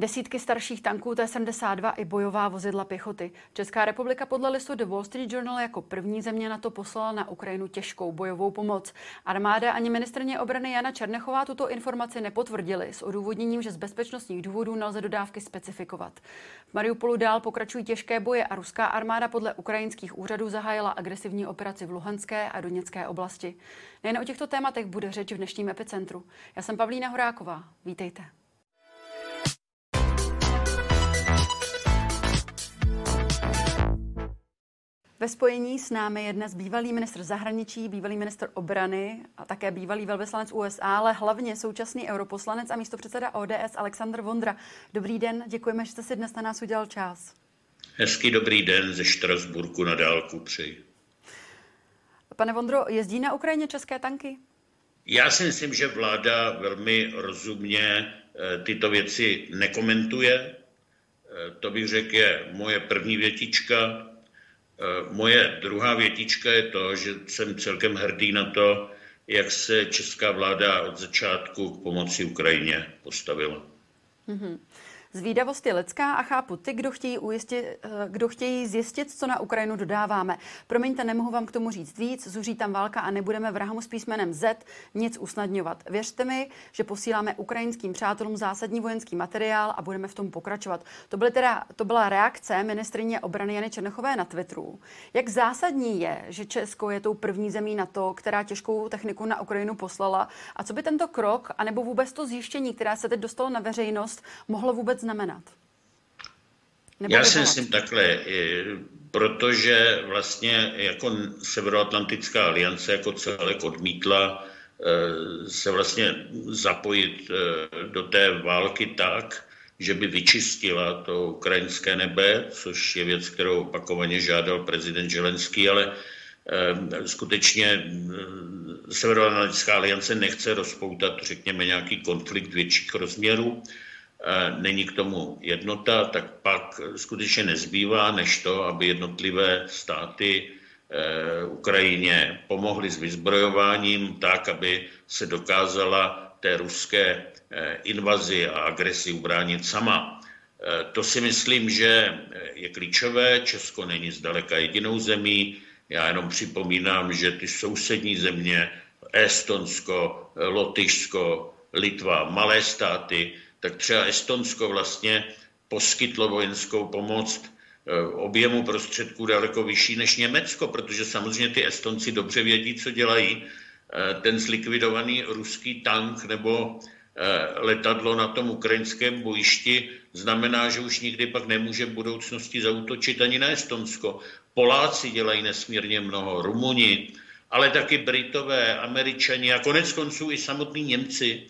Desítky starších tanků T-72 i bojová vozidla pěchoty. Česká republika podle listu The Wall Street Journal jako první země na to poslala na Ukrajinu těžkou bojovou pomoc. Armáda ani ministrně obrany Jana Černechová tuto informaci nepotvrdili s odůvodněním, že z bezpečnostních důvodů nelze dodávky specifikovat. V Mariupolu dál pokračují těžké boje a ruská armáda podle ukrajinských úřadů zahájila agresivní operaci v Luhanské a Doněcké oblasti. Nejen o těchto tématech bude řeč v dnešním epicentru. Já jsem Pavlína Horáková. Vítejte. Ve spojení s námi je dnes bývalý ministr zahraničí, bývalý ministr obrany a také bývalý velvyslanec USA, ale hlavně současný europoslanec a místopředseda ODS Aleksandr Vondra. Dobrý den, děkujeme, že jste si dnes na nás udělal čas. Hezký dobrý den ze Štrasburku na dálku přeji. Pane Vondro, jezdí na Ukrajině české tanky? Já si myslím, že vláda velmi rozumně eh, tyto věci nekomentuje. Eh, to bych řekl je moje první větička. Eh, moje druhá větička je to, že jsem celkem hrdý na to, jak se česká vláda od začátku k pomoci Ukrajině postavila. Mm-hmm. Zvídavost je lidská a chápu ty, kdo chtějí, ujistit, eh, kdo chtějí zjistit, co na Ukrajinu dodáváme. Promiňte, nemohu vám k tomu říct víc, zuří tam válka a nebudeme vrahom s písmenem Z nic usnadňovat. Věřte mi, že posíláme ukrajinským přátelům zásadní vojenský materiál a budeme v tom pokračovat. To, byly teda, to byla reakce ministrině obrany Jany Černochové na Twitteru. Jak zásadní je, že Česko je tou první zemí na to, která těžkou techniku na Ukrajinu poslala a co by tento krok, anebo vůbec to zjištění, které se teď dostalo na veřejnost, mohlo vůbec znamenat? Nebo Já si myslím takhle, protože vlastně jako Severoatlantická aliance jako celek odmítla eh, se vlastně zapojit eh, do té války tak, že by vyčistila to ukrajinské nebe, což je věc, kterou opakovaně žádal prezident Želenský, ale eh, skutečně Severoatlantická aliance nechce rozpoutat, řekněme, nějaký konflikt větších rozměrů není k tomu jednota, tak pak skutečně nezbývá než to, aby jednotlivé státy eh, Ukrajině pomohly s vyzbrojováním tak, aby se dokázala té ruské eh, invazi a agresi ubránit sama. Eh, to si myslím, že je klíčové. Česko není zdaleka jedinou zemí. Já jenom připomínám, že ty sousední země, Estonsko, Lotyšsko, Litva, malé státy, tak třeba Estonsko vlastně poskytlo vojenskou pomoc eh, objemu prostředků daleko vyšší než Německo, protože samozřejmě ty Estonci dobře vědí, co dělají. Eh, ten zlikvidovaný ruský tank nebo eh, letadlo na tom ukrajinském bojišti znamená, že už nikdy pak nemůže v budoucnosti zautočit ani na Estonsko. Poláci dělají nesmírně mnoho, Rumuni, ale taky Britové, Američani a konec konců i samotní Němci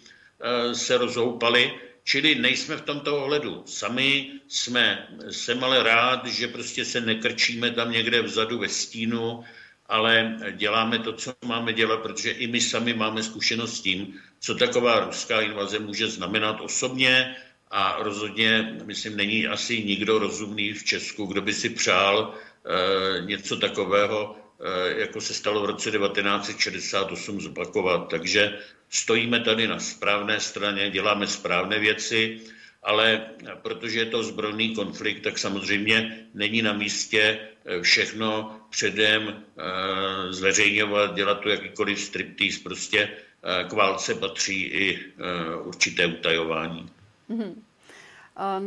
se rozhoupali Čili nejsme v tomto ohledu sami, jsme, jsem ale rád, že prostě se nekrčíme tam někde vzadu ve stínu, ale děláme to, co máme dělat, protože i my sami máme zkušenost s tím, co taková ruská invaze může znamenat osobně a rozhodně, myslím, není asi nikdo rozumný v Česku, kdo by si přál e, něco takového, e, jako se stalo v roce 1968, zopakovat. Takže stojíme tady na správné straně, děláme správné věci, ale protože je to zbrojný konflikt, tak samozřejmě není na místě eh, všechno předem eh, zveřejňovat, dělat to jakýkoliv striptease. Prostě eh, k válce patří i určité utajování. Mm-hmm.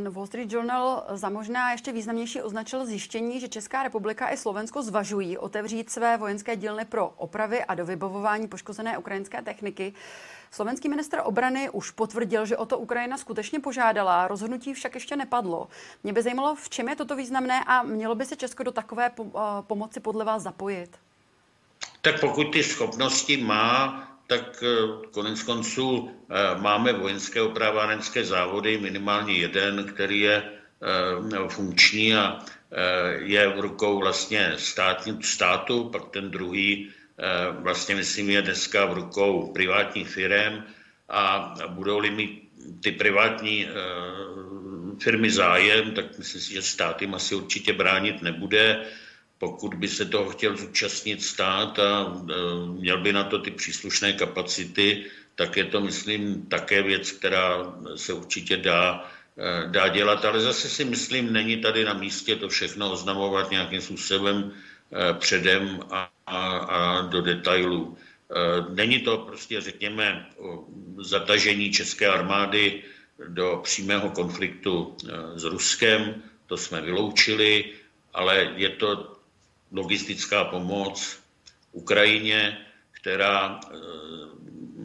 Wall Street Journal za možná ještě významnější označil zjištění, že Česká republika i Slovensko zvažují otevřít své vojenské dílny pro opravy a dovybavování poškozené ukrajinské techniky. Slovenský minister obrany už potvrdil, že o to Ukrajina skutečně požádala, rozhodnutí však ještě nepadlo. Mě by zajímalo, v čem je toto významné a mělo by se Česko do takové pomoci podle vás zapojit? Tak pokud ty schopnosti má, tak eh, konec konců eh, máme vojenské opravárenské závody, minimálně jeden, který je eh, funkční a je v rukou vlastně státní, státu, pak ten druhý vlastně myslím je dneska v rukou privátních firm a budou-li mít ty privátní firmy zájem, tak myslím si, že stát jim asi určitě bránit nebude pokud by se toho chtěl zúčastnit stát a e, měl by na to ty příslušné kapacity, tak je to, myslím, také věc, která se určitě dá dá dělat, ale zase si myslím, není tady na místě to všechno oznamovat nějakým způsobem předem a, a, a do detailů. Není to prostě, řekněme, zatažení české armády do přímého konfliktu s Ruskem, to jsme vyloučili, ale je to logistická pomoc Ukrajině, která eh,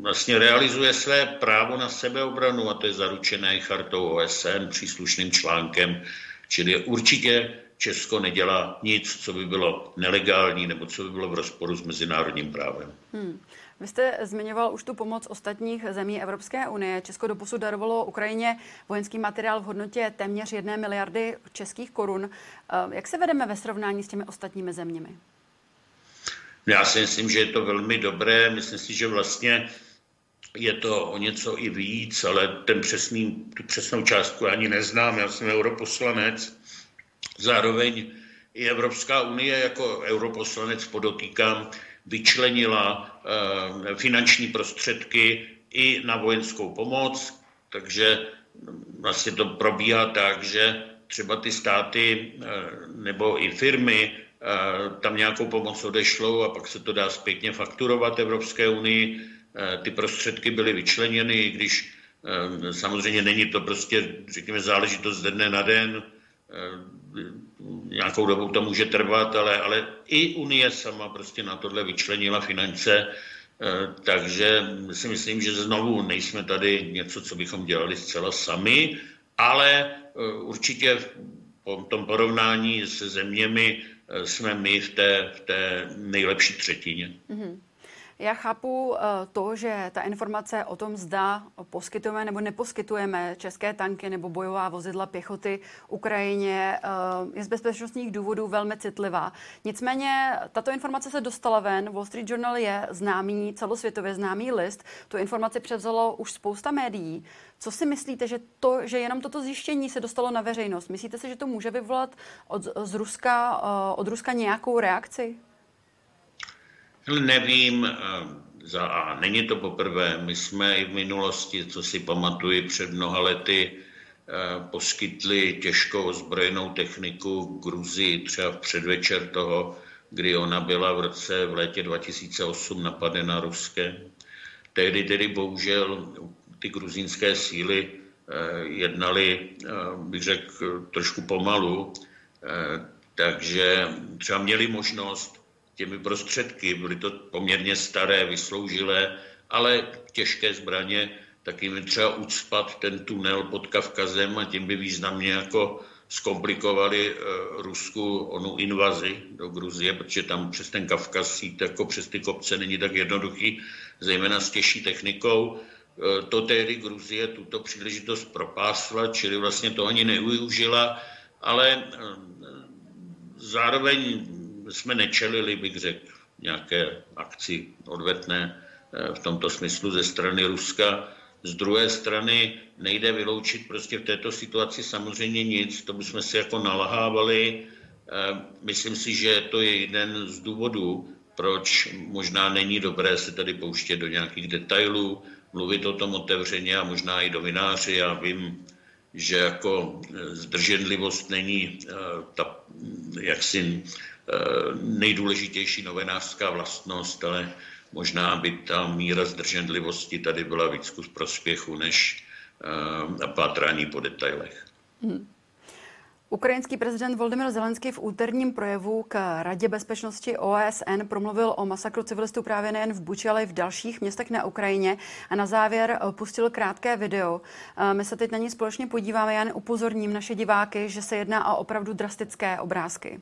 vlastně realizuje své právo na sebeobranu a to je zaručené chartou OSN příslušným článkem, čili určitě Česko nedělá nic, co by bylo nelegální nebo co by bylo v rozporu s mezinárodním právem. Hmm. Vy jste zmiňoval už tu pomoc ostatních zemí Evropské unie. Česko doposud darovalo Ukrajině vojenský materiál v hodnotě téměř jedné miliardy českých korun. Eh, jak se vedeme ve srovnání s těmi ostatními zeměmi? Já si myslím, že je to velmi dobré. Myslím si, že vlastně je to o něco i víc, ale ten přesný, tu přesnou částku ani neznám. Já jsem europoslanec. Zároveň i Evropská unie jako europoslanec podotýkám, vyčlenila eh, finanční prostředky i na vojenskou pomoc, takže vlastně to probíhá tak, že třeba ty státy eh, nebo i firmy eh, tam nějakou pomoc odešlou a pak se to dá zpětně fakturovat Evropské unii. Ty prostředky byly vyčleněny, i když samozřejmě není to prostě, řekněme, záležitost ze dne na den, nějakou dobu to může trvat, ale, ale i Unie sama prostě na tohle vyčlenila finance, eh, takže si myslím, že znovu nejsme tady něco, co bychom dělali zcela sami, ale eh, určitě v tom porovnání se zeměmi eh, jsme my v té, v té nejlepší třetině. Mm-hmm. Já chápu eh, to, že ta informace o tom, zda poskytujeme nebo neposkytujeme české tanky nebo bojová vozidla pěchoty Ukrajině, eh, je z bezpečnostních důvodů velmi citlivá. Nicméně tato informace se dostala ven. Wall Street Journal je známý, celosvětově známý list. Tu informaci převzalo už spousta médií. Co si myslíte, že, to, že jenom toto zjištění se dostalo na veřejnost? Myslíte si, že to může vyvolat od, z Ruska, eh, od Ruska nějakou reakci? Nevím, eh, za A. Není to poprvé. My jsme i v minulosti, co si pamatuju, před mnoha lety eh, poskytli těžkou ozbrojenou techniku Gruzii třeba v předvečer toho, kdy ona byla v roce v létě 2008 napadena Ruskem. Tehdy tedy bohužel ty gruzínské síly eh, jednali, bych řekl, trošku pomalu, takže třeba měli možnost těmi prostředky. Byly to poměrně staré, vysloužilé, ale těžké zbraně, tak jim třeba ucpat ten tunel pod Kavkazem a tím by významně jako zkomplikovali uh, Rusku onu invazi do Gruzie, protože tam přes ten Kavkaz jít jako přes ty kopce není tak jednoduchý, zejména s těžší technikou. Uh, to tehdy Gruzie tuto příležitost propásla, čili vlastně to ani nevyužila, ale uh, zároveň jsme nečelili, bych řekl, nějaké akci odvetné eh, v tomto smyslu ze strany Ruska. Z druhé strany nejde vyloučit prostě v této situaci samozřejmě nic, to bychom si jako nalahávali. Eh, myslím si, že to je jeden z důvodů, proč možná není dobré se tady pouštět do nějakých detailů, mluvit o tom otevřeně a možná i novináři. Já vím, že jako eh, zdrženlivost není ta jaksi nejdůležitější novinářská vlastnost, ale možná by ta míra zdrženlivosti tady byla víc kus prospěchu než eh, pátrání po detailech. Hmm. Ukrajinský prezident Volodymyr Zelenský v úterním projevu k Radě bezpečnosti OSN promluvil o masakru civilistů právě nejen v Buči, ale i v dalších městech na Ukrajině a na závěr pustil krátké video. Eh, my se teď na ní společně podíváme, já upozorním naše diváky, že se jedná o opravdu drastické obrázky.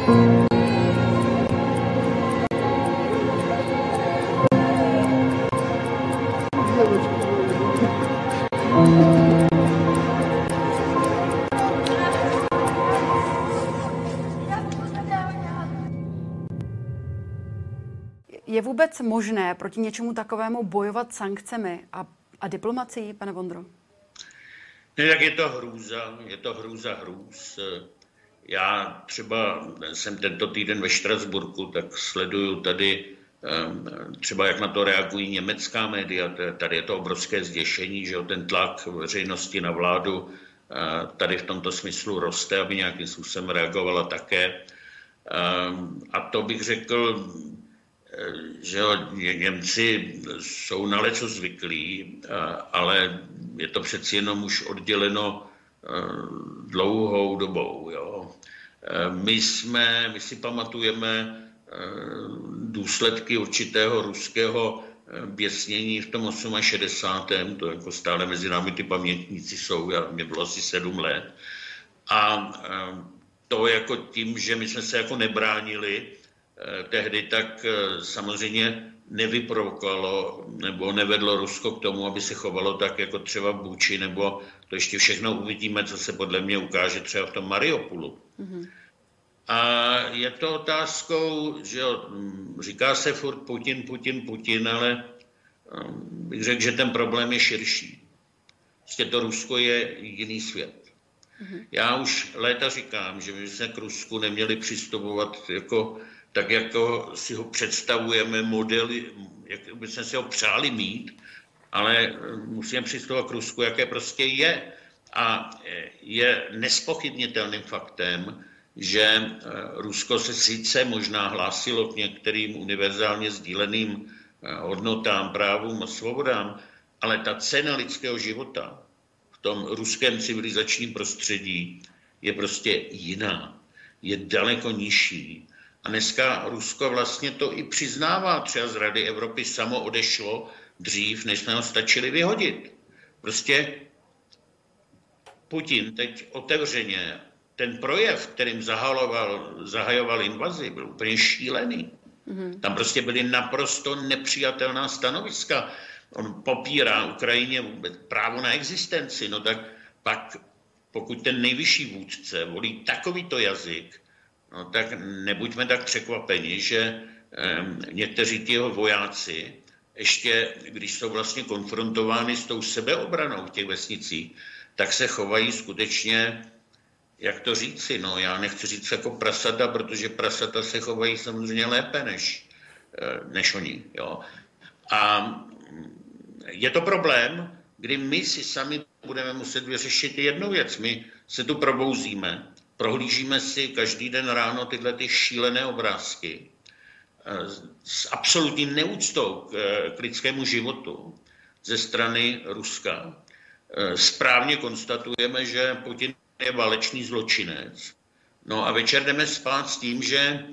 Je vůbec možné proti něčemu takovému bojovat sankcemi a, a diplomací, pane Vondro? Ne, tak je to hrůza, je to hrůza hrůz. Já třeba jsem tento týden ve Štrasburku, tak sleduju tady ehm, třeba jak na to reagují německá média, tady je to obrovské zděšení, že ten tlak veřejnosti na vládu eh, tady v tomto smyslu roste, aby nějakým způsobem reagovala také. Ehm, a to bych řekl, Eh, že Němci jsou na leco zvyklí, eh, ale je to přeci jenom už odděleno eh, dlouhou dobou. Jo. My, jsme, my si pamatujeme důsledky určitého ruského běsnění v tom 68. To jako stále mezi námi ty pamětníci jsou, já, mě bylo asi sedm let. A to jako tím, že my jsme se jako nebránili, Eh, tehdy, tak eh, samozřejmě nevyprovokovalo nebo nevedlo Rusko k tomu, aby se chovalo tak jako třeba Buči, nebo to ještě všechno uvidíme, co se podle mě ukáže třeba v tom Mariupolu. Mm-hmm. A je to otázkou, že jo, hm, říká se furt Putin, Putin, Putin, ale hm, bych řekl, že ten problém je širší. Prostě to Rusko je jiný svět. Mm-hmm. Já už léta říkám, že my jsme k Rusku neměli přistupovat jako tak jako si ho představujeme modely, jak bychom si ho přáli mít, ale musíme přistupovat k Rusku, jaké prostě je. A je nespochybnitelným faktem, že eh, Rusko se sice možná hlásilo k některým univerzálně sdíleným eh, hodnotám, právům a svobodám, ale ta cena lidského života v tom ruském civilizačním prostředí je prostě jiná, je daleko nižší a dneska Rusko vlastně to i přiznává. Třeba z Rady Evropy samo odešlo dřív, než jsme ho stačili vyhodit. Prostě Putin teď otevřeně, ten projev, kterým zahajoval, zahajoval invazi, byl úplně šílený. Mm-hmm. Tam prostě byly naprosto nepřijatelná stanoviska. On popírá Ukrajině vůbec právo na existenci. No tak pak, pokud ten nejvyšší vůdce volí takovýto jazyk, no tak nebuďme tak překvapeni, že někteří ti jeho vojáci, ještě když jsou vlastně konfrontovány s tou sebeobranou v těch vesnicích, tak se chovají skutečně, jak to říci, no já nechci říct jako prasata, protože prasata se chovají samozřejmě lépe než, eh, než oni. Jo. A je to problém, kdy my si sami budeme muset vyřešit jednu věc. My se tu probouzíme prohlížíme si každý den ráno tyhle ty šílené obrázky eh, s absolutní neúctou k, eh, k lidskému životu ze strany Ruska. Eh, správně konstatujeme, že Putin je válečný zločinec. No a večer jdeme spát s tím, že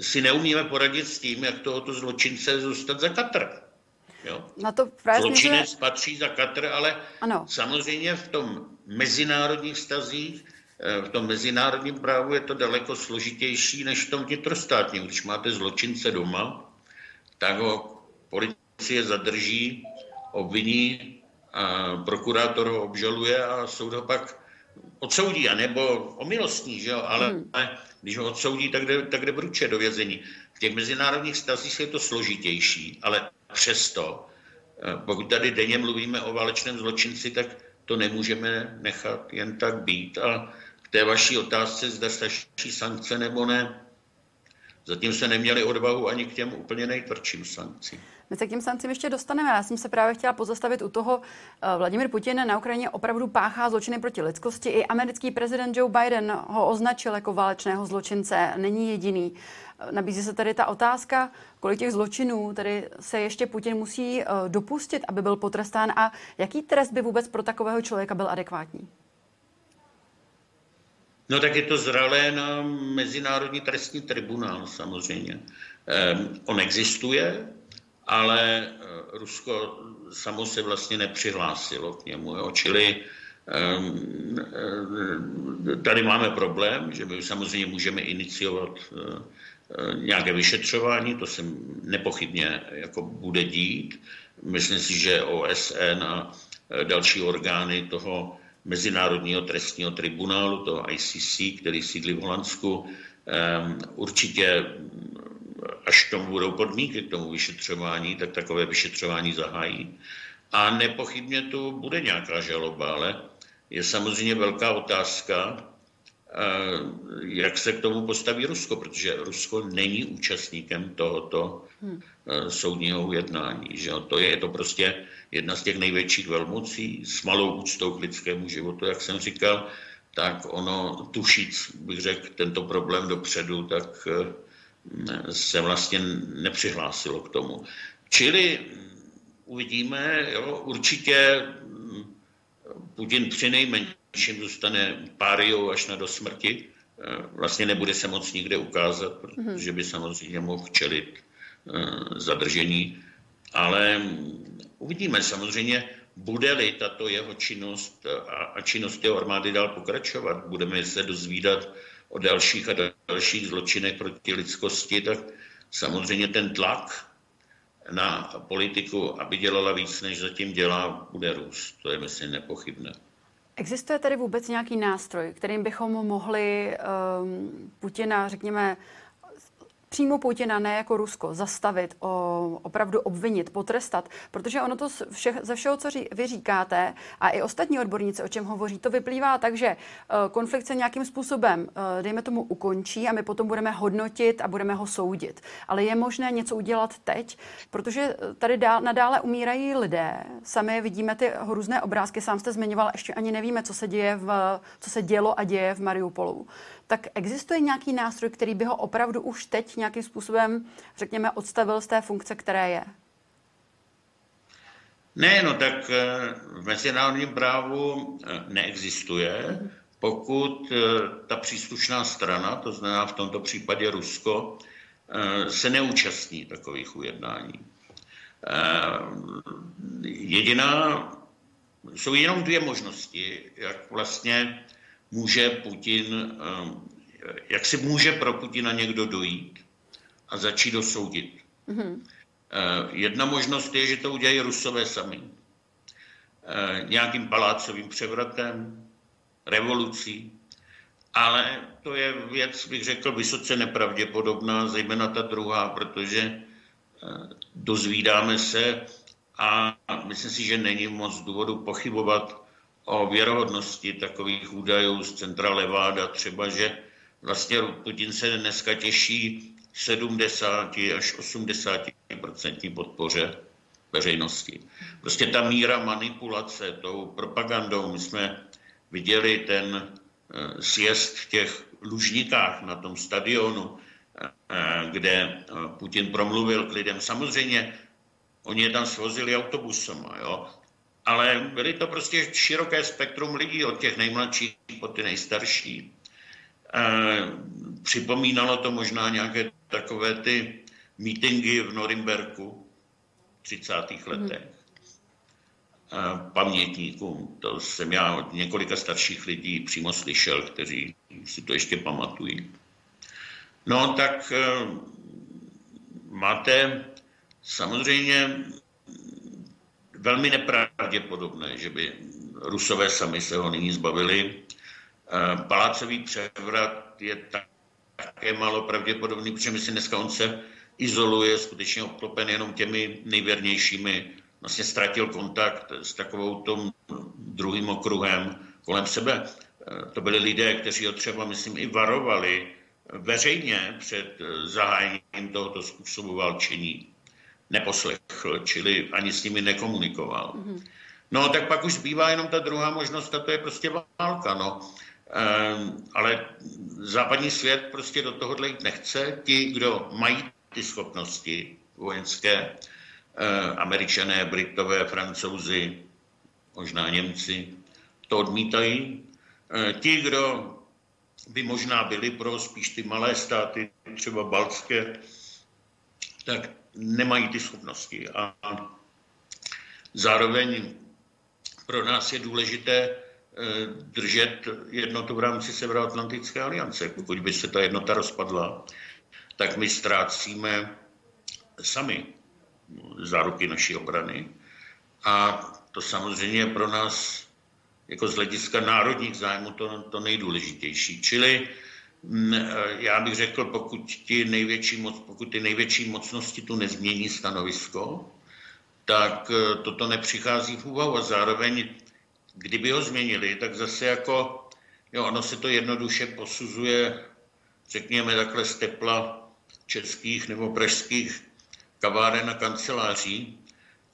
si neumíme poradit s tím, jak tohoto zločince zůstat za Katr. Jo? Na to právě Zločinec jsme... patří za Katr, ale ano. samozřejmě v tom mezinárodních vztazích Eh, v tom mezinárodním právu je to daleko složitější než v tom vnitrostátním. Když máte zločince doma, tak ho policie zadrží, obviní, a prokurátor ho obžaluje a soud ho pak odsoudí, anebo omilostní, že jo? ale hmm. když ho odsoudí, tak jde, tak jde vruče do vězení. V těch mezinárodních vztazích je to složitější, ale přesto, eh, pokud tady denně mluvíme o válečném zločinci, tak to nemůžeme nechat jen tak být. A k té vaší otázce, zda stačí sankce nebo ne, zatím se neměli odvahu ani k těm úplně nejtvrdším sankcím. My se k těm sankcím ještě dostaneme. Já jsem se právě chtěla pozastavit u toho, eh, Vladimir Putin na Ukrajině opravdu páchá zločiny proti lidskosti. I americký prezident Joe Biden ho označil jako válečného zločince. Není jediný. Eh, nabízí se tady ta otázka, kolik těch zločinů tedy se ještě Putin musí eh, dopustit, aby byl potrestán a jaký trest by vůbec pro takového člověka byl adekvátní? No tak je to zralé na Mezinárodní trestní tribunál samozřejmě. Um, on existuje, ale uh, Rusko samo se vlastně nepřihlásilo k němu. Jo? Čili Ehm, eh, tady máme problém, že my samozřejmě můžeme iniciovat eh, nějaké vyšetřování, to se nepochybně jako bude dít. Myslím si, že OSN a další orgány toho Mezinárodního trestního tribunálu, toho ICC, který sídlí v Holandsku, ehm, určitě až tomu budou podmínky k tomu vyšetřování, tak takové vyšetřování zahájí. A nepochybně tu bude nějaká žaloba, ale je samozřejmě velká otázka, eh, jak se k tomu postaví Rusko, protože Rusko není účastníkem tohoto hmm. soudního ujednání. Že? To je to prostě jedna z těch největších velmocí s malou úctou k lidskému životu, jak jsem říkal, tak ono tušíc, bych řekl, tento problém dopředu, tak eh, se vlastně nepřihlásilo k tomu. Čili uvidíme, jo, určitě Putin při nejmenším zůstane páriou až na do smrti. Eh, vlastně nebude se moc nikde ukázat, protože by samozřejmě mohl čelit eh, zadržení. Ale uvidíme samozřejmě, bude-li tato jeho činnost a činnost jeho armády dál pokračovat, budeme se dozvídat o dalších a dalších zločinech proti lidskosti, tak samozřejmě ten tlak na politiku, aby dělala víc, než zatím dělá, bude růst. To je, myslím, nepochybné. Existuje tedy vůbec nějaký nástroj, kterým bychom mohli um, Putina, řekněme, přímo Putina, ne jako Rusko, zastavit, o, opravdu obvinit, potrestat, protože ono to vše, ze všeho, co ří, vy říkáte, a i ostatní odborníci, o čem hovoří, to vyplývá tak, že uh, konflikt se nějakým způsobem, uh, dejme tomu, ukončí a my potom budeme hodnotit a budeme ho soudit. Ale je možné něco udělat teď, protože eh, tady dál, nadále umírají lidé, sami vidíme ty různé obrázky, sám jste zmiňoval, ještě ani nevíme, co se děje, v, co se dělo a děje v Mariupolu tak existuje nějaký nástroj, který by ho opravdu už teď nějakým způsobem, řekněme, odstavil z té funkce, které je? Ne, no tak eh, v mezinárodním právu eh, neexistuje, pokud eh, ta příslušná strana, to znamená v tomto případě Rusko, se neúčastní takových ujednání. Jediná, jsou jenom dvě možnosti, jak vlastně může Putin, ehm, jak si může pro Putina někdo dojít a začít ho soudit. Mm-hmm. Jedna možnost je, že to udělají Rusové sami. Ehm, nějakým palácovým převratem, revolucí, ale to je věc, bych řekl, vysoce nepravděpodobná, zejména ta druhá, protože dozvídáme se a myslím si, že není moc důvodu pochybovat o věrohodnosti takových údajů z centra Leváda, třeba, že vlastně Putin se dneska těší 70 až 80% podpoře veřejnosti. Prostě ta míra manipulace tou propagandou, my jsme viděli ten eh, sjezd v těch Lužnikách na tom stadionu, eh, kde eh, Putin promluvil k lidem. Samozřejmě oni je tam svozili autobusem, jo? Ale byly to prostě široké spektrum lidí, od těch nejmladších po ty nejstarší. E, připomínalo to možná nějaké takové ty mítingy v Norimberku v 30. letech. E, pamětníkům, to jsem já od několika starších lidí přímo slyšel, kteří si to ještě pamatují. No tak e, máte samozřejmě velmi nepravděpodobné, že by Rusové sami se ho nyní zbavili. Eh, palácový převrat je také málo pravděpodobný, protože myslím, dneska on se izoluje, skutečně obklopen jenom těmi nejvěrnějšími. Vlastně ztratil kontakt s takovou tom druhým okruhem kolem sebe. Eh, to byli lidé, kteří ho třeba, myslím, i varovali veřejně před eh, zahájením tohoto způsobu válčení neposlechl, čili ani s nimi nekomunikoval. Mm-hmm. No, tak pak už zbývá jenom ta druhá možnost, a to je prostě válka, no. Ehm, ale západní svět prostě do tohohle jít nechce. Ti, kdo mají ty schopnosti vojenské, eh, američané, britové, francouzi, možná Němci, to odmítají. Eh, ti, kdo by možná byli pro spíš ty malé státy, třeba baltské, tak nemají ty schopnosti. A zároveň pro nás je důležité držet jednotu v rámci Severoatlantické aliance. Pokud by se ta jednota rozpadla, tak my ztrácíme sami záruky naší obrany. A to samozřejmě pro nás jako z hlediska národních zájmů to, to nejdůležitější. Čili já bych řekl, pokud, ti největší moc, pokud ty největší mocnosti tu nezmění stanovisko, tak eh, toto nepřichází v úvahu. A zároveň, kdyby ho změnili, tak zase jako, jo, ono se to jednoduše posuzuje, řekněme takhle z tepla českých nebo pražských kaváren a kanceláří,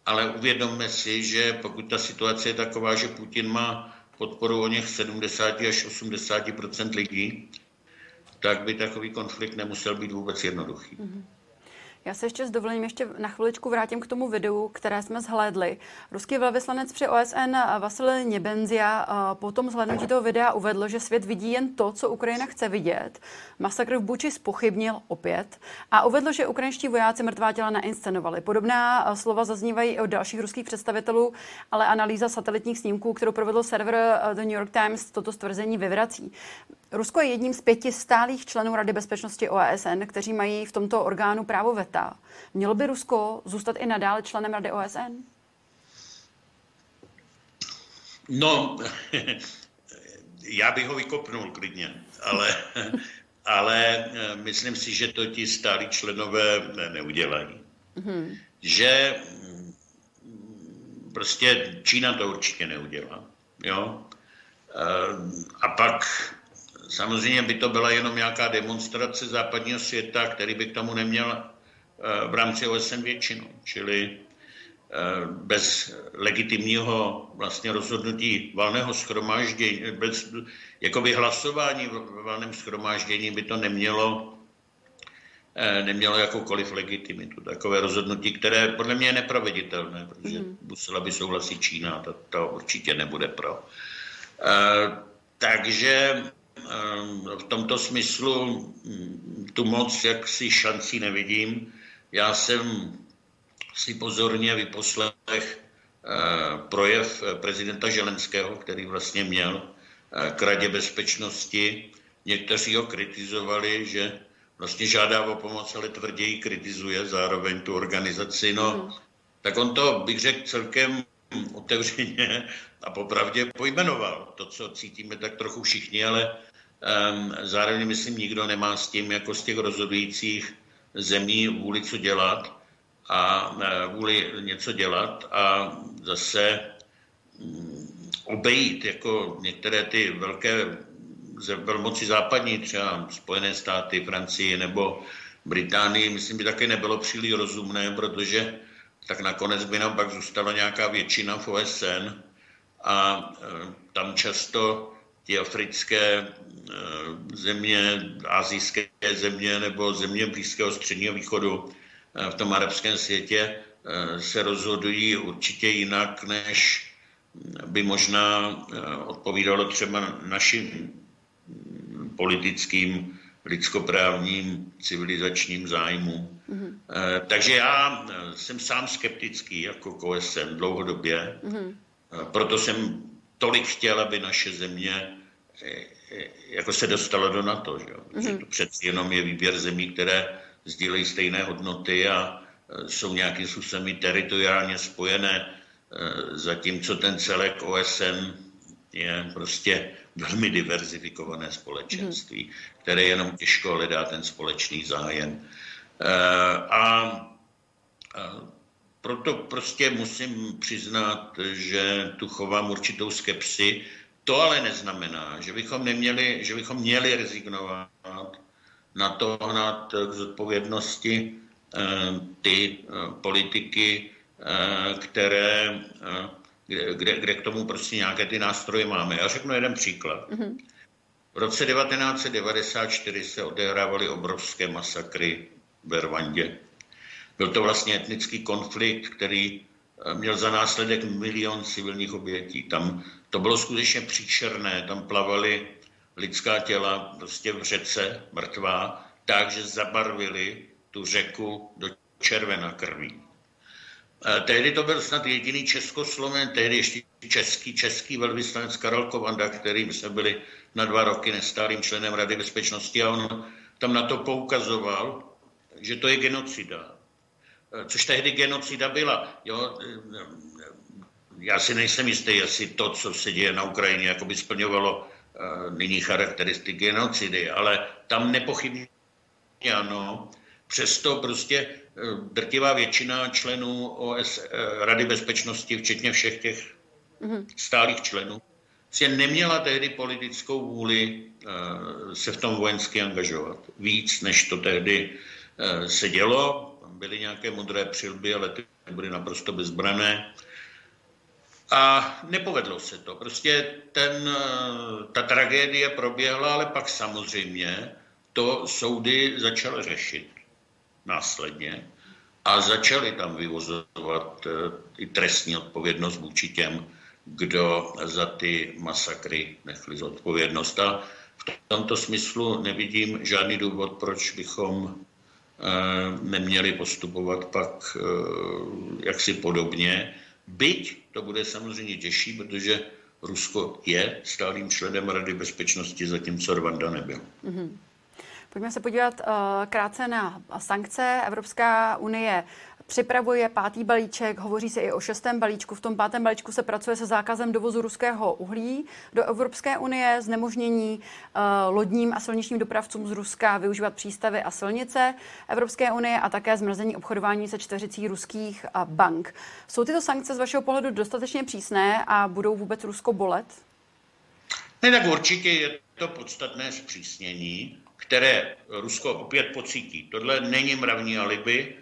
ale uvědomme si, že pokud ta situace je taková, že Putin má podporu o něch 70 až 80% lidí, tak by takový konflikt nemusel být vůbec jednoduchý. Mm-hmm. Já se ještě s dovolením ještě na chviličku vrátím k tomu videu, které jsme zhlédli. Ruský velvyslanec při OSN Vasil Nebenzia po tom zhlédnutí toho videa uvedl, že svět vidí jen to, co Ukrajina chce vidět. Masakr v Buči spochybnil opět a uvedl, že ukrajinští vojáci mrtvá těla nainscenovali. Podobná slova zaznívají i od dalších ruských představitelů, ale analýza satelitních snímků, kterou provedl server The New York Times, toto stvrzení vyvrací. Rusko je jedním z pěti stálých členů Rady bezpečnosti OSN, kteří mají v tomto orgánu právo veta. Mělo by Rusko zůstat i nadále členem Rady OSN? No, já bych ho vykopnul klidně, ale, ale eh, myslím si, že to ti stálí členové neudělají. Mm-hmm. Že mm, prostě Čína to určitě neudělá. Jo? Eh, a pak Samozřejmě by to byla jenom nějaká demonstrace západního světa, který by k tomu neměl eh, v rámci OSN většinu. Čili eh, bez legitimního vlastně rozhodnutí valného schromáždění, bez jakoby hlasování v valném schromáždění by to nemělo eh, nemělo jakoukoliv legitimitu. Takové rozhodnutí, které podle mě je neproveditelné, protože mm. musela by souhlasit Čína, to, to určitě nebude pro. takže v tomto smyslu hm, tu moc jaksi šancí nevidím. Já jsem si pozorně vyposlech eh, projev prezidenta Želenského, který vlastně měl eh, k Radě bezpečnosti. Někteří ho kritizovali, že vlastně žádá o pomoc, ale tvrději kritizuje zároveň tu organizaci. No, mm. tak on to, bych řekl, celkem otevřeně a popravdě pojmenoval. To, co cítíme tak trochu všichni, ale um, zároveň myslím, nikdo nemá s tím jako z těch rozhodujících zemí vůli co dělat a uh, vůli něco dělat a zase um, obejít jako některé ty velké velmoci západní, třeba Spojené státy, Francii nebo Británii, myslím, by také nebylo příliš rozumné, protože tak nakonec by nám pak zůstala nějaká většina v OSN a e, tam často ty africké e, země, azijské země nebo země Blízkého středního východu e, v tom arabském světě se rozhodují určitě jinak, než by možná odpovídalo třeba našim politickým, lidskoprávním, civilizačním zájmům. Mm-hmm. Takže já jsem sám skeptický jako KOSM dlouhodobě. Mm-hmm. Proto jsem tolik chtěl, aby naše země eh, eh, jako se dostala do NATO. Že? Mm-hmm. to přeci jenom je výběr zemí, které sdílejí stejné hodnoty a jsou nějakým způsobem teritoriálně spojené, zatímco ten celek OSN je prostě velmi diverzifikované společenství, mm. které jenom těžko hledá ten společný zájem. A proto prostě musím přiznat, že tu chovám určitou skepsi. To ale neznamená, že bychom, neměli, že bychom měli rezignovat na to hnat k zodpovědnosti eh, ty eh, politiky, eh, které, kde, kde k tomu prostě nějaké ty nástroje máme. Já řeknu jeden příklad. Mm-hmm. V roce 1994 se odehrávaly obrovské masakry v Rwandě. Byl to vlastně etnický konflikt, který eh, měl za následek milion civilních obětí. Tam to bylo skutečně příšerné, tam plavaly lidská těla prostě v řece mrtvá, tak, že zabarvili tu řeku do červená krví. Tehdy to byl snad jediný Českosloven, tehdy ještě český, český velvyslanec Karel Kovanda, kterým jsme byli na dva roky nestálým členem Rady bezpečnosti a on tam na to poukazoval, že to je genocida. Což tehdy genocida byla. Jo? Já si nejsem jistý, jestli to, co se děje na Ukrajině, jako by splňovalo nyní charakteristiky genocidy, ale tam nepochybně ano. Přesto prostě drtivá většina členů OS, eh, Rady bezpečnosti, včetně všech těch mm-hmm. stálých členů, si neměla tehdy politickou vůli eh, se v tom vojensky angažovat. Víc, než to tehdy eh, se dělo. Byly nějaké modré přilby, ale ty byly naprosto bezbrané. A nepovedlo se to. Prostě ten, ta tragédie proběhla, ale pak samozřejmě to soudy začaly řešit následně a začali tam vyvozovat eh, i trestní odpovědnost vůči těm, kdo za ty masakry nechli zodpovědnost. A v tomto smyslu nevidím žádný důvod, proč bychom eh, neměli postupovat pak eh, jaksi podobně. Byť to bude samozřejmě těžší, protože Rusko je stálým členem Rady bezpečnosti, zatímco Rwanda nebyl. Mm-hmm. Pojďme se podívat uh, krátce na sankce. Evropská unie připravuje pátý balíček, hovoří se i o šestém balíčku. V tom pátém balíčku se pracuje se zákazem dovozu ruského uhlí do Evropské unie, znemožnění uh, lodním a silničním dopravcům z Ruska využívat přístavy a silnice Evropské unie a také zmrazení obchodování se čtveřicí ruských uh, bank. Jsou tyto sankce z vašeho pohledu dostatečně přísné a budou vůbec Rusko bolet? Ne, tak určitě je to podstatné zpřísnění které Rusko opět pocítí. Tohle není mravní alibi,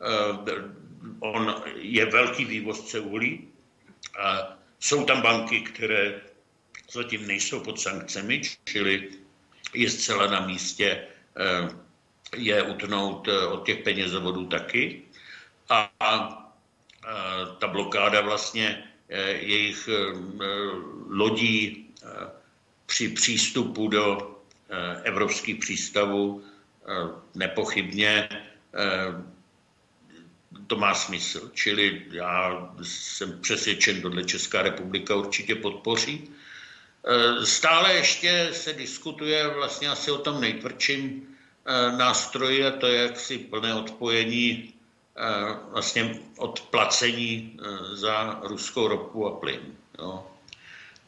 eh, on je velký vývozce uhlí. A jsou tam banky, které zatím nejsou pod sankcemi, čili je zcela na místě eh, je utnout eh, od těch penězovodů taky. A, a ta blokáda vlastně jejich lodí při přístupu do evropských přístavů eh, nepochybně eh, to má smysl. Čili já jsem přesvědčen, tohle Česká republika určitě podpoří. Stále ještě se diskutuje vlastně asi o tom nejtvrdším nástroji a to je jaksi plné odpojení vlastně od placení za ruskou ropu a plyn. Jo.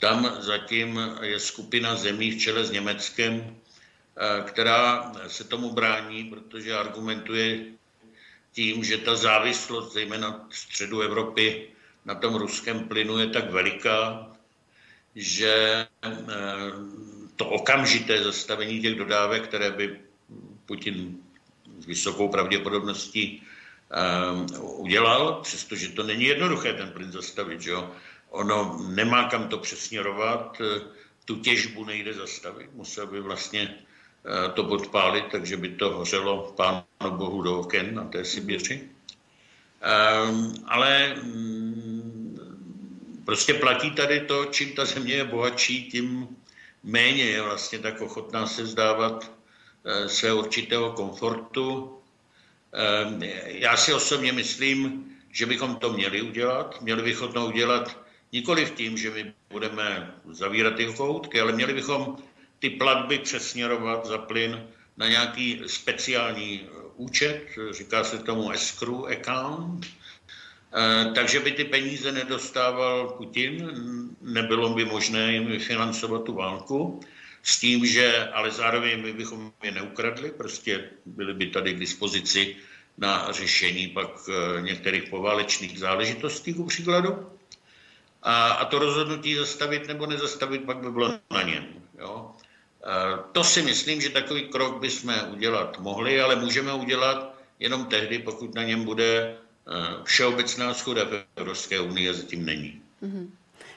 Tam zatím je skupina zemí v čele s Německem, eh, která se tomu brání, protože argumentuje tím, že ta závislost, zejména v středu Evropy, na tom ruském plynu je tak veliká, že eh, to okamžité zastavení těch dodávek, které by Putin s vysokou pravděpodobností eh, udělal, přestože to není jednoduché ten plyn zastavit, že jo? Ono nemá kam to přesměrovat, eh, tu těžbu nejde zastavit, musel by vlastně eh, to podpálit, takže by to hořelo pánu bohu do oken na té Sibiři. Ehm, ale mm, prostě platí tady to, čím ta země je bohatší, tím méně je vlastně tak ochotná se vzdávat eh, své určitého komfortu. Ehm, já si osobně myslím, že bychom to měli udělat. Měli bychom to udělat Nikoliv tím, že my budeme zavírat ty koutky, ale měli bychom ty platby přesměrovat za plyn na nějaký speciální eh, účet, říká se tomu escrow account, eh, takže by ty peníze nedostával Putin, nebylo by možné jim financovat tu válku, s tím, že ale zároveň my bychom je neukradli, prostě byly by tady k dispozici na řešení pak eh, některých poválečných záležitostí, ku příkladu. A, a to rozhodnutí zastavit nebo nezastavit pak by bylo na něm. Jo? A to si myslím, že takový krok bychom udělat mohli, ale můžeme udělat jenom tehdy, pokud na něm bude všeobecná schoda v Evropské unii a zatím není. Mm-hmm.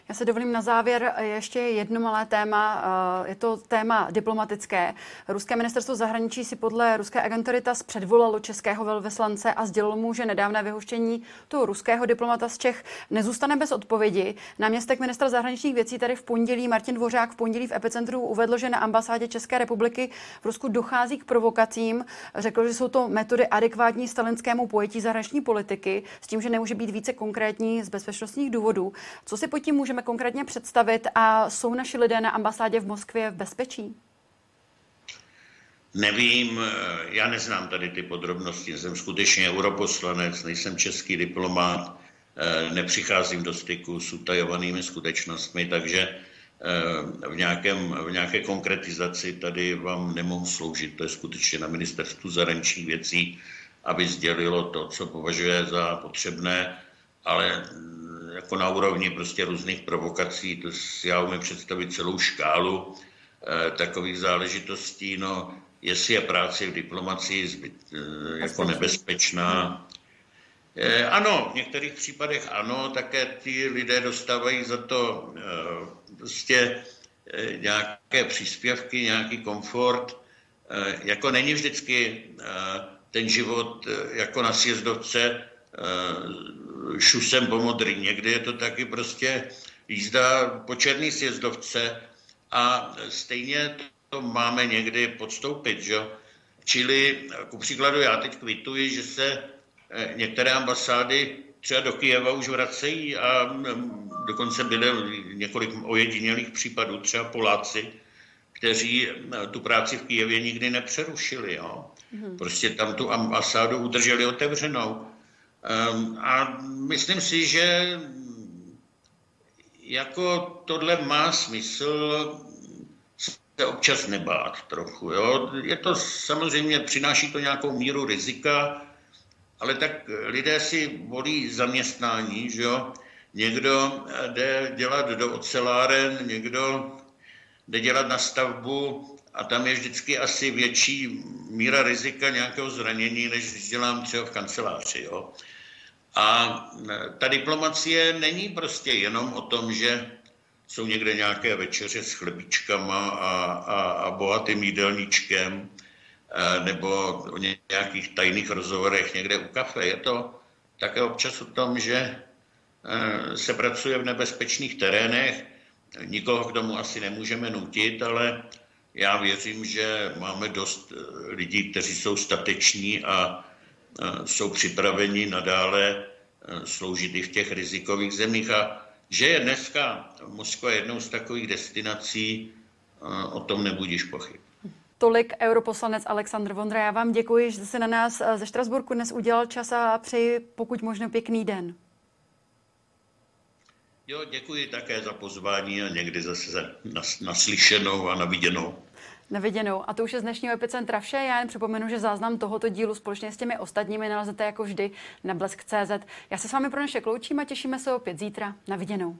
Já se dovolím na závěr ještě jedno malé téma. Eh, je to téma diplomatické. Ruské ministerstvo zahraničí si podle ruské agentury TAS předvolalo českého velvyslance a sdělilo mu, že nedávné vyhoštění toho ruského diplomata z Čech nezůstane bez odpovědi. Náměstek ministra zahraničních věcí tady v pondělí, Martin Dvořák v pondělí v epicentru uvedl, že na ambasádě České republiky v Rusku dochází k provokacím. Řekl, že jsou to metody adekvátní stalinskému pojetí zahraniční politiky, s tím, že nemůže být více konkrétní z bezpečnostních důvodů. Co si pod tím můžeme konkrétně představit a jsou naši lidé na ambasádě v Moskvě v bezpečí? Nevím, já neznám tady ty podrobnosti. Jsem skutečně europoslanec, nejsem český diplomát, eh, nepřicházím do styku s utajovanými skutečnostmi, takže eh, v, nějakém, v nějaké konkretizaci tady vám nemohu sloužit. To je skutečně na ministerstvu zahraničních věcí, aby sdělilo to, co považuje za potřebné, ale jako na úrovni prostě různých provokací, to já umím představit celou škálu eh, takových záležitostí, no jestli je práce v diplomacii zbyt, eh, jako nebezpečná. Eh, ano, v některých případech ano, také ty lidé dostávají za to prostě nějaké příspěvky, nějaký komfort. Jako není vždycky ten život jako na sjezdovce šusem po modrý. Někdy je to taky prostě jízda po černý sjezdovce a stejně to máme někdy podstoupit. Že? Čili ku příkladu já teď kvituji, že se eh, některé ambasády třeba do Kijeva už vracejí a mm, dokonce byly několik ojedinělých případů, třeba Poláci, kteří eh, tu práci v Kijevě nikdy nepřerušili. Jo? Mm-hmm. Prostě tam tu ambasádu udrželi otevřenou. Um, a myslím si, že jako tohle má smysl se občas nebát trochu. Jo? Je to samozřejmě, přináší to nějakou míru rizika, ale tak lidé si volí zaměstnání, že jo? Někdo jde dělat do oceláren, někdo jde dělat na stavbu a tam je vždycky asi větší míra rizika nějakého zranění, než když dělám třeba v kanceláři. Jo? A ta diplomacie není prostě jenom o tom, že jsou někde nějaké večeře s chlebíčkama a, a, a bohatým jídelníčkem, e, nebo o nějakých tajných rozhovorech někde u kafe. Je to také občas o tom, že e, se pracuje v nebezpečných terénech. Nikoho k tomu asi nemůžeme nutit, ale já věřím, že máme dost e, lidí, kteří jsou stateční a jsou připraveni nadále sloužit i v těch rizikových zemích. A že je dneska Moskva jednou z takových destinací, o tom nebudíš pochyb. Tolik europoslanec Aleksandr Vondra. Já vám děkuji, že jste na nás ze Štrasburku dnes udělal čas a přeji pokud možno pěkný den. Jo, děkuji také za pozvání a někdy zase naslyšenou a naviděnou. Neviděnou. A to už je z dnešního epicentra vše. Já jen připomenu, že záznam tohoto dílu společně s těmi ostatními nalezete jako vždy na blesk.cz. Já se s vámi pro naše kloučím a těšíme se opět zítra. Na viděnou.